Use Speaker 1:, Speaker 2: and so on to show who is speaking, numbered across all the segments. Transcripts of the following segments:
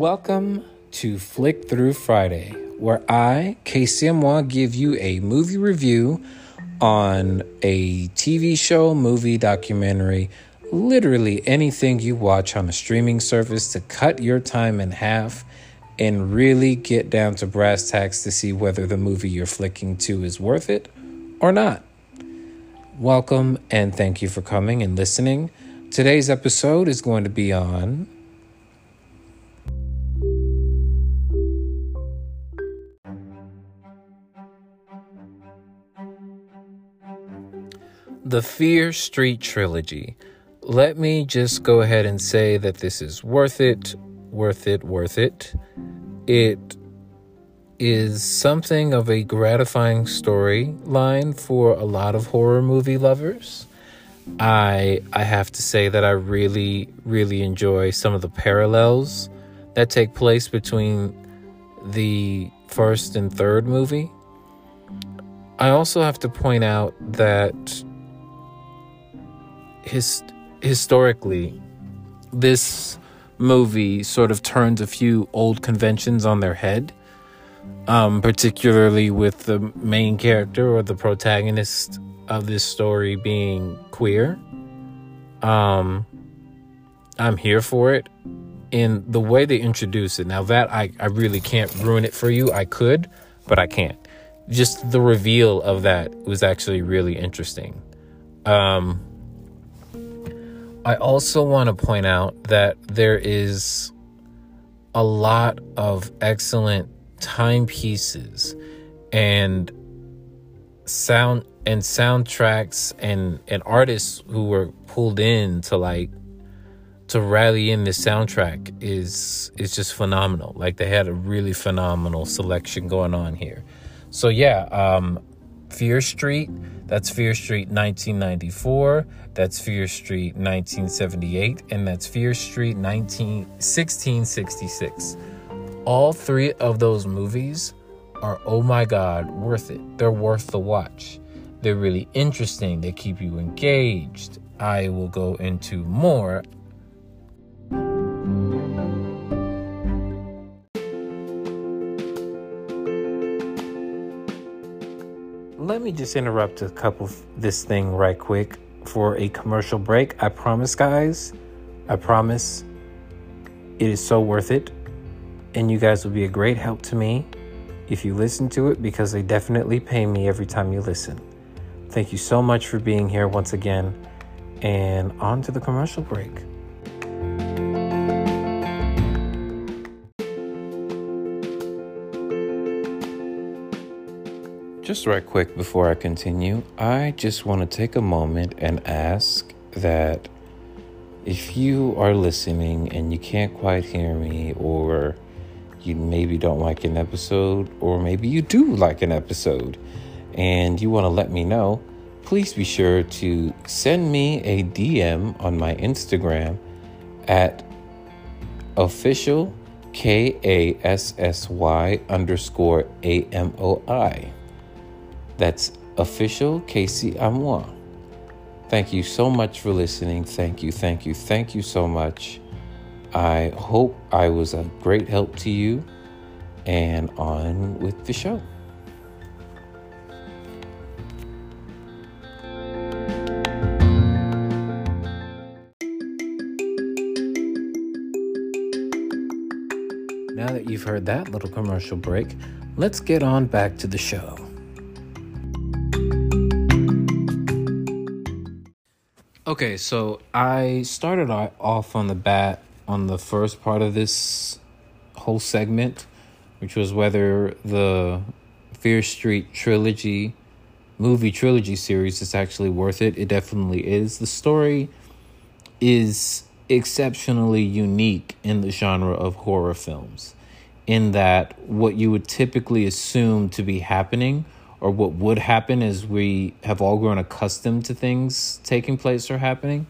Speaker 1: Welcome to Flick Through Friday, where I, KCMY, give you a movie review on a TV show, movie, documentary, literally anything you watch on a streaming service to cut your time in half and really get down to brass tacks to see whether the movie you're flicking to is worth it or not. Welcome and thank you for coming and listening. Today's episode is going to be on the Fear Street trilogy. Let me just go ahead and say that this is worth it, worth it, worth it. It is something of a gratifying storyline for a lot of horror movie lovers. I I have to say that I really really enjoy some of the parallels that take place between the first and third movie. I also have to point out that his, historically, this movie sort of turns a few old conventions on their head, um, particularly with the main character or the protagonist of this story being queer. Um, I'm here for it. In the way they introduce it, now that I, I really can't ruin it for you. I could, but I can't. Just the reveal of that was actually really interesting. Um, I also want to point out that there is a lot of excellent timepieces and sound and soundtracks and and artists who were pulled in to like to rally in this soundtrack is is just phenomenal. Like they had a really phenomenal selection going on here. So yeah, um Fear Street, that's Fear Street 1994. That's Fear Street 1978, and that's Fear Street 19, 1666. All three of those movies are, oh my God, worth it. They're worth the watch. They're really interesting. They keep you engaged. I will go into more let me just interrupt a couple this thing right quick for a commercial break. I promise, guys. I promise it is so worth it. And you guys will be a great help to me if you listen to it because they definitely pay me every time you listen. Thank you so much for being here once again. And on to the commercial break. Just right quick before I continue, I just want to take a moment and ask that if you are listening and you can't quite hear me, or you maybe don't like an episode, or maybe you do like an episode and you want to let me know, please be sure to send me a DM on my Instagram at official K A S S Y underscore A M O I. That's official Kassy Amoi. Thank you so much for listening. Thank you, thank you, thank you so much. I hope I was a great help to you. And on with the show. Now that you've heard that little commercial break, let's get on back to the show. Okay, so I started off on the bat on the first part of this whole segment, which was whether the Fear Street trilogy, movie trilogy series is actually worth it. It definitely is. The story is exceptionally unique in the genre of horror films, in that what you would typically assume to be happening or what would happen is we have all grown accustomed to things taking place or happening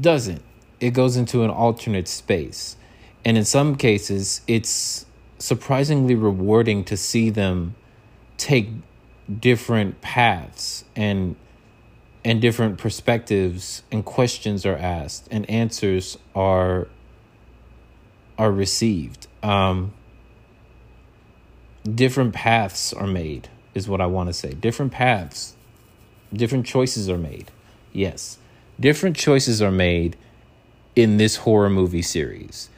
Speaker 1: doesn't. It goes into an alternate space. And in some cases, it's surprisingly rewarding to see them take different paths and and different perspectives and questions are asked and answers are are received. Um, different paths are made, is what I want to say. Different paths, different choices are made. Yes, different choices are made in this horror movie series.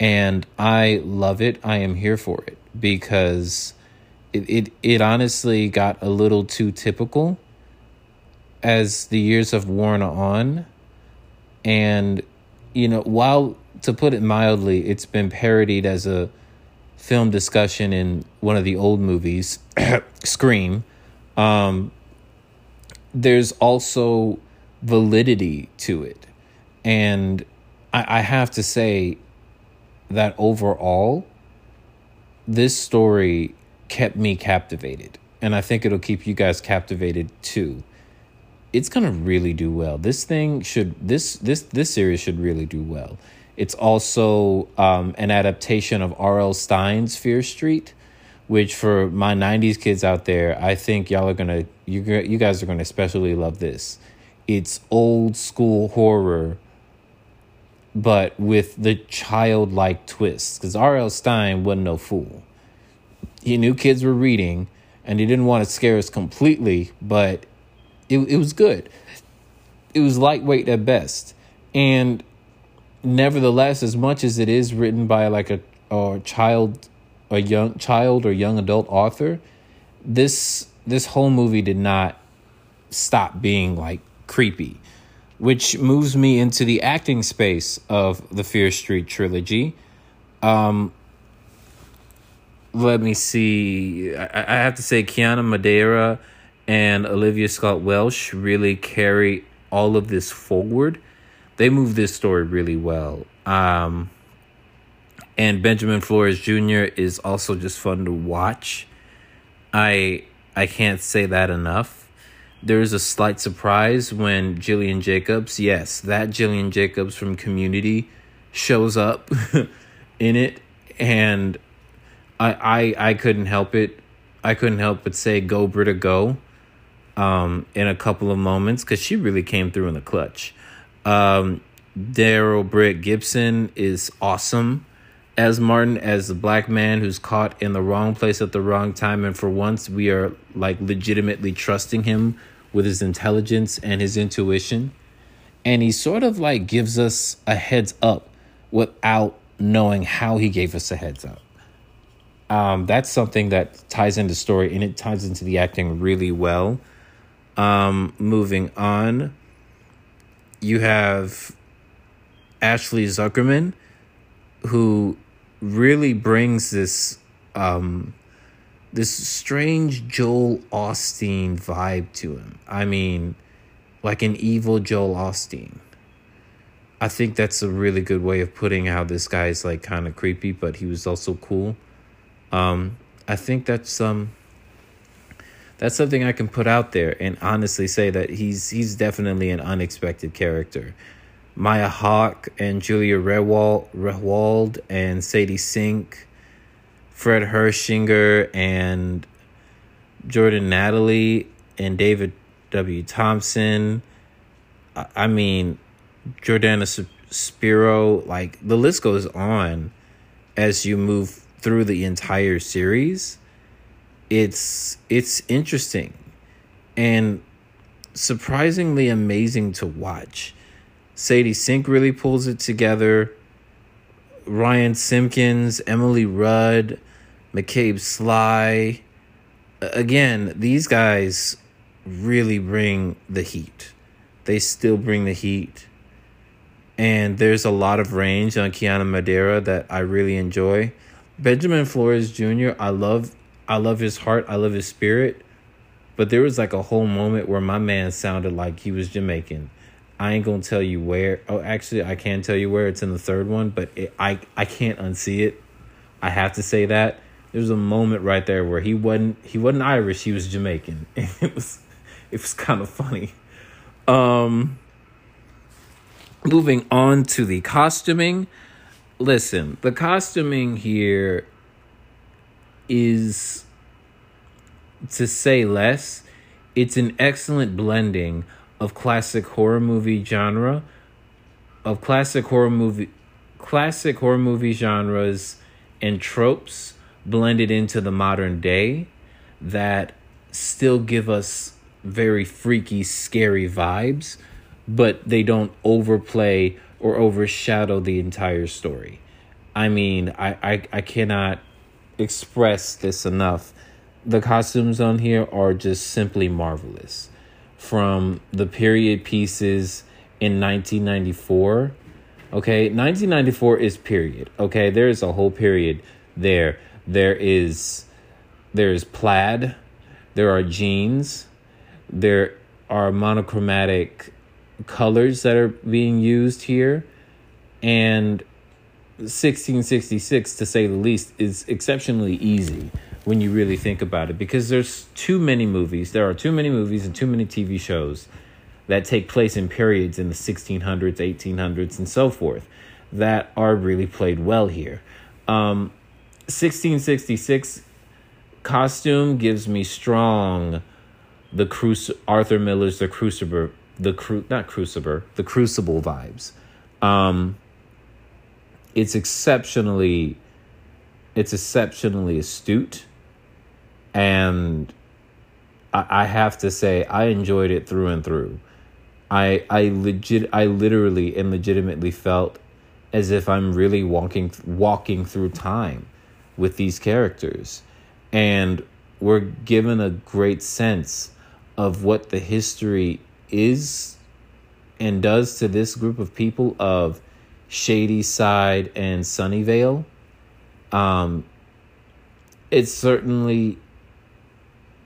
Speaker 1: And I love it. I am here for it because it, it, it honestly got a little too typical as the years have worn on. And, you know, while to put it mildly, it's been parodied as a film discussion in one of the old movies, Scream. Um, there's also validity to it. And I, I have to say that overall, this story kept me captivated. And I think it'll keep you guys captivated too. It's gonna really do well. This thing should this this this series should really do well. It's also um, an adaptation of R.L. Stine's Fear Street, which for my '90s kids out there, I think y'all are gonna you you guys are gonna especially love this. It's old school horror, but with the childlike twists. Because R.L. Stein wasn't no fool. He knew kids were reading, and he didn't want to scare us completely, but it it was good. It was lightweight at best, and nevertheless, as much as it is written by like a or child, a young child or young adult author, this this whole movie did not stop being like creepy, which moves me into the acting space of the Fear Street trilogy. Um, let me see. I, I have to say, Kiana Madeira and Olivia Scott Welch really carry all of this forward they move this story really well. Um, and Benjamin Flores Jr. is also just fun to watch. I I can't say that enough. There is a slight surprise when Gillian Jacobs, yes, that Gillian Jacobs from Community, shows up in it, and I I I couldn't help it. I couldn't help but say "Go Britta, go!" Um, in a couple of moments because she really came through in the clutch. Um, Darrell Britt Gibson is awesome as Martin, as the black man who's caught in the wrong place at the wrong time. And for once, we are like legitimately trusting him with his intelligence and his intuition. And he sort of like gives us a heads up without knowing how he gave us a heads up. Um, that's something that ties into the story and it ties into the acting really well. Um, moving on you have Ashley Zuckerman, who really brings this um, this strange Joel Osteen vibe to him. I mean, like an evil Joel Osteen. I think that's a really good way of putting how this guy is like kind of creepy, but he was also cool. Um, I think that's um that's something I can put out there and honestly say that he's he's definitely an unexpected character. Maya Hawke and Julia Rehwald, Rehwald and Sadie Sink, Fred Hechinger and Jordyn DiNatale and David W. Thompson. I mean, Jordana Spiro, like the list goes on as you move through the entire series it's it's interesting and surprisingly amazing to watch. Sadie Sink really pulls it together. Ryan Simpkins, Emily Rudd, McCabe Slye. Again, these guys really bring the heat. They still bring the heat. And there's a lot of range on Kiana Madeira that I really enjoy. Benjamin Flores Jr., I love I love his heart, I love his spirit. But there was like a whole moment where my man sounded like he was Jamaican. I ain't gonna tell you where. Oh, actually, I can tell you where. It's in the third one, but it, I I can't unsee it. I have to say that there's a moment right there where he wasn't he wasn't Irish. He was Jamaican. it was it was kind of funny. Um, moving on to the costuming. Listen, the costuming here is to say less. It's an excellent blending of classic horror movie genre, of classic horror movie classic horror movie genres and tropes blended into the modern day that still give us very freaky, scary vibes, but they don't overplay or overshadow the entire story. I mean, I, I, I cannot express this enough. The costumes on here are just simply marvelous. From the period pieces in 1994. Okay, 1994 is period. Okay, there is a whole period there. There is there's plaid, there are jeans, there are monochromatic colors that are being used here and 1666 to say the least is exceptionally easy when you really think about it because there's too many movies there are too many movies and too many tv shows that take place in periods in the 1600s 1800s and so forth that are really played well here. Um, 1666 costume gives me strong the cruci- arthur miller's the crucible the cru- not crucible the crucible vibes. Um, it's exceptionally it's exceptionally astute and I, I have to say I enjoyed it through and through. I I legit I literally and legitimately felt as if I'm really walking walking through time with these characters and we're given a great sense of what the history is and does to this group of people of Shadyside and Sunnyvale. Um, it's certainly,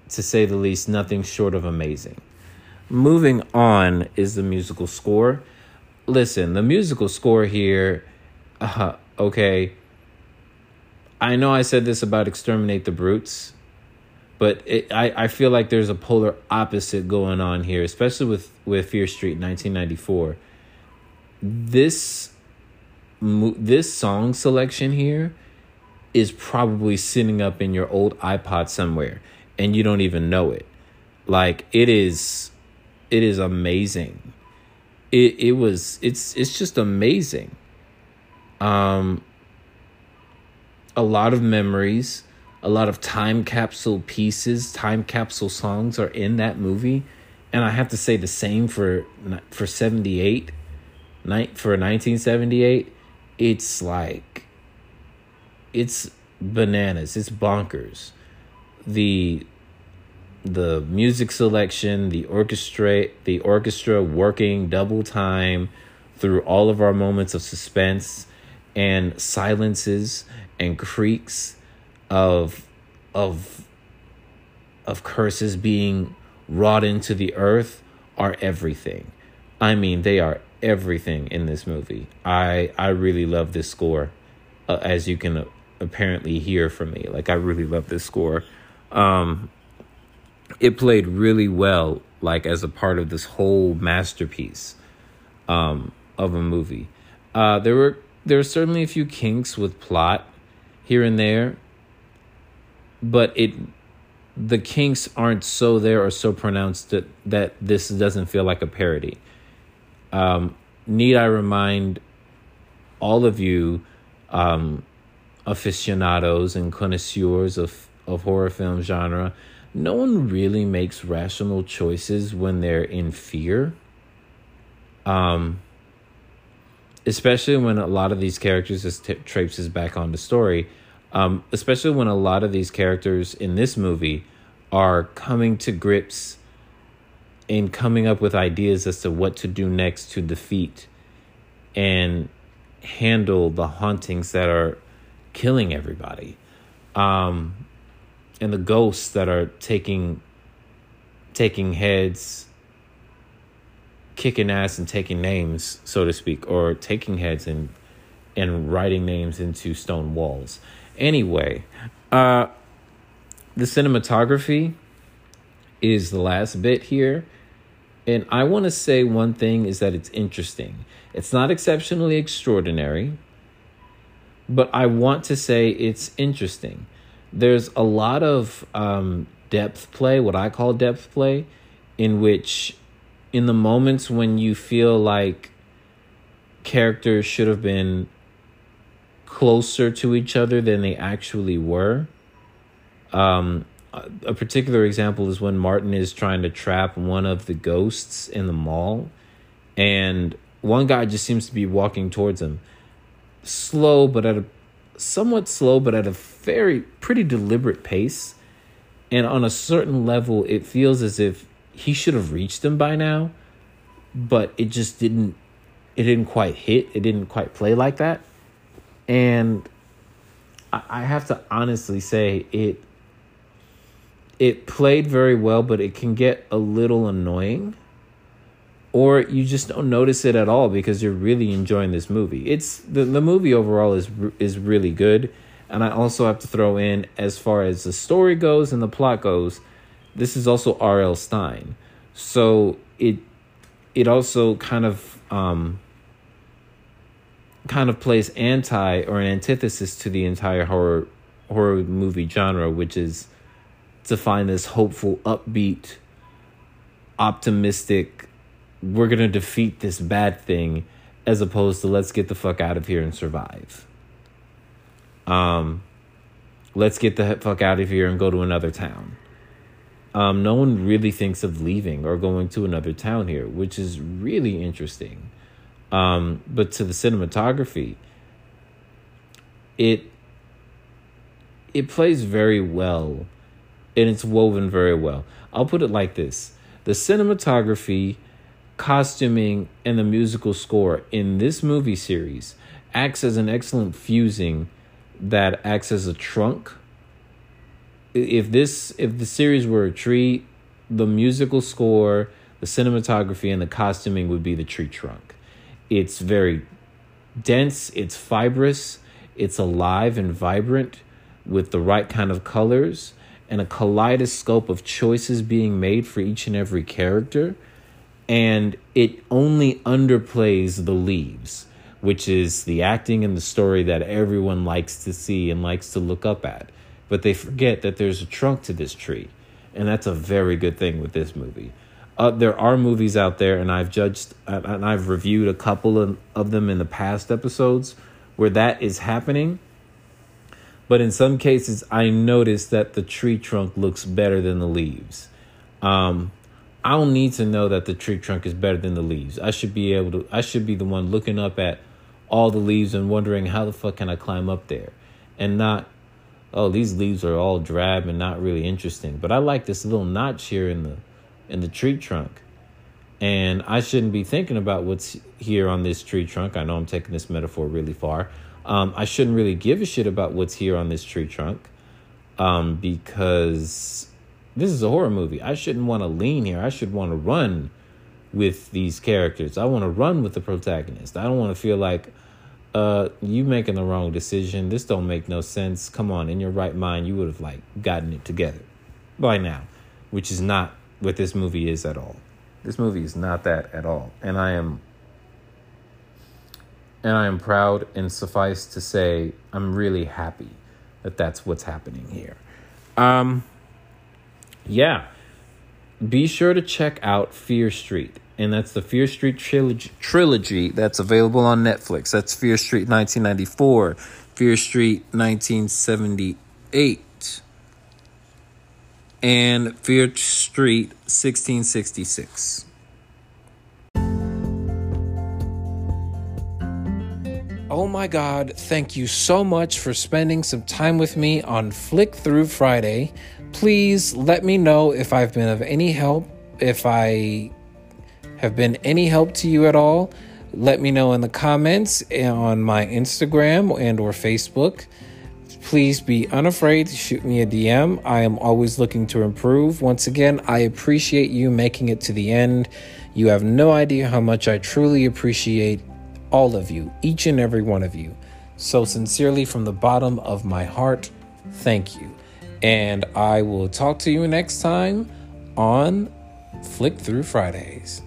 Speaker 1: to say the least, nothing short of amazing. Moving on is the musical score. Listen, the musical score here, uh, okay. I know I said this about Exterminate the Brutes, but it, I, I feel like there's a polar opposite going on here, especially with, with Fear Street 1994. This this song selection here is probably sitting up in your old iPod somewhere and you don't even know it. Like it is it is amazing. It it was it's it's just amazing. Um a lot of memories, a lot of time capsule pieces, time capsule songs are in that movie and I have to say the same for for 78 night for 1978 it's like it's bananas. It's bonkers. The the music selection the orchestra the orchestra working double time through all of our moments of suspense and silences and creaks of of of curses being wrought into the earth are everything. I mean they are everything in this movie. I I really love this score, uh, as you can apparently hear from me. Like I really love this score. Um, it played really well, like as a part of this whole masterpiece um, of a movie. Uh, there were there were certainly a few kinks with plot here and there, but it the kinks aren't so there or so pronounced that that this doesn't feel like a parody. Um, need I remind all of you um, aficionados and connoisseurs of, of horror film genre, no one really makes rational choices when they're in fear. Um, especially when a lot of these characters just t- traipses back on the story. Um, especially when a lot of these characters in this movie are coming to grips in coming up with ideas as to what to do next to defeat and handle the hauntings that are killing everybody. Um, and the ghosts that are taking taking heads kicking ass and taking names so to speak or taking heads and and writing names into stone walls. Anyway uh the cinematography is the last bit here and I want to say one thing is that it's interesting. It's not exceptionally extraordinary, but I want to say it's interesting. There's a lot of um, depth play, what I call depth play, in which, in the moments when you feel like characters should have been closer to each other than they actually were. Um, a particular example is when Martin is trying to trap one of the ghosts in the mall, and one guy just seems to be walking towards him, slow but at a somewhat slow but at a very pretty deliberate pace. And on a certain level, it feels as if he should have reached him by now, but it just didn't. It didn't quite hit. It didn't quite play like that, and I have to honestly say it it played very well, but it can get a little annoying. Or you just don't notice it at all because you're really enjoying this movie. It's the, the movie overall is is really good. And I also have to throw in as far as the story goes and the plot goes, this is also R.L. Stine, So it it also kind of um kind of plays anti or an antithesis to the entire horror horror movie genre, which is to find this hopeful, upbeat, optimistic, we're going to defeat this bad thing as opposed to let's get the fuck out of here and survive. Um, let's get the fuck out of here and go to another town. Um, no one really thinks of leaving or going to another town here, which is really interesting. Um, but to the cinematography, it it plays very well and it's woven very well. I'll put it like this the cinematography, costuming, and the musical score in this movie series acts as an excellent fusing that acts as a trunk. If this if the series were a tree, the musical score, the cinematography, and the costuming would be the tree trunk. It's very dense, it's fibrous, it's alive and vibrant with the right kind of colors and a kaleidoscope of choices being made for each and every character. And it only underplays the leaves, which is the acting and the story that everyone likes to see and likes to look up at. But they forget that there's a trunk to this tree. And that's a very good thing with this movie. Uh, there are movies out there, and I've judged and I've reviewed a couple of, of them in the past episodes where that is happening but in some cases, I notice that the tree trunk looks better than the leaves. Um, I don't need to know that the tree trunk is better than the leaves. I should be able to. I should be the one looking up at all the leaves and wondering how the fuck can I climb up there, and not, oh these leaves are all drab and not really interesting. But I like this little notch here in the in the tree trunk, and I shouldn't be thinking about what's here on this tree trunk. I know I'm taking this metaphor really far, um, I shouldn't really give a shit about what's here on this tree trunk um, because this is a horror movie. I shouldn't want to lean here. I should want to run with these characters. I want to run with the protagonist. I don't want to feel like uh, you making the wrong decision. This don't make no sense. Come on, in your right mind, you would have like gotten it together by now, which is not what this movie is at all. This movie is not that at all, and I am and I am proud and suffice to say, I'm really happy that that's what's happening here. Um, yeah. Be sure to check out Fear Street. And that's the Fear Street trilogy, trilogy that's available on Netflix. That's Fear Street 1994, Fear Street 1978, and Fear Street 1666. Oh my God, thank you so much for spending some time with me on Flick Through Friday. Please let me know if I've been of any help, if I have been any help to you at all. Let me know in the comments eh, on my Instagram and or Facebook. Please be unafraid to shoot me a DM. I am always looking to improve. Once again, I appreciate you making it to the end. You have no idea how much I truly appreciate all of you, each and every one of you. So, sincerely, from the bottom of my heart, thank you. And I will talk to you next time on Flick Through Fridays.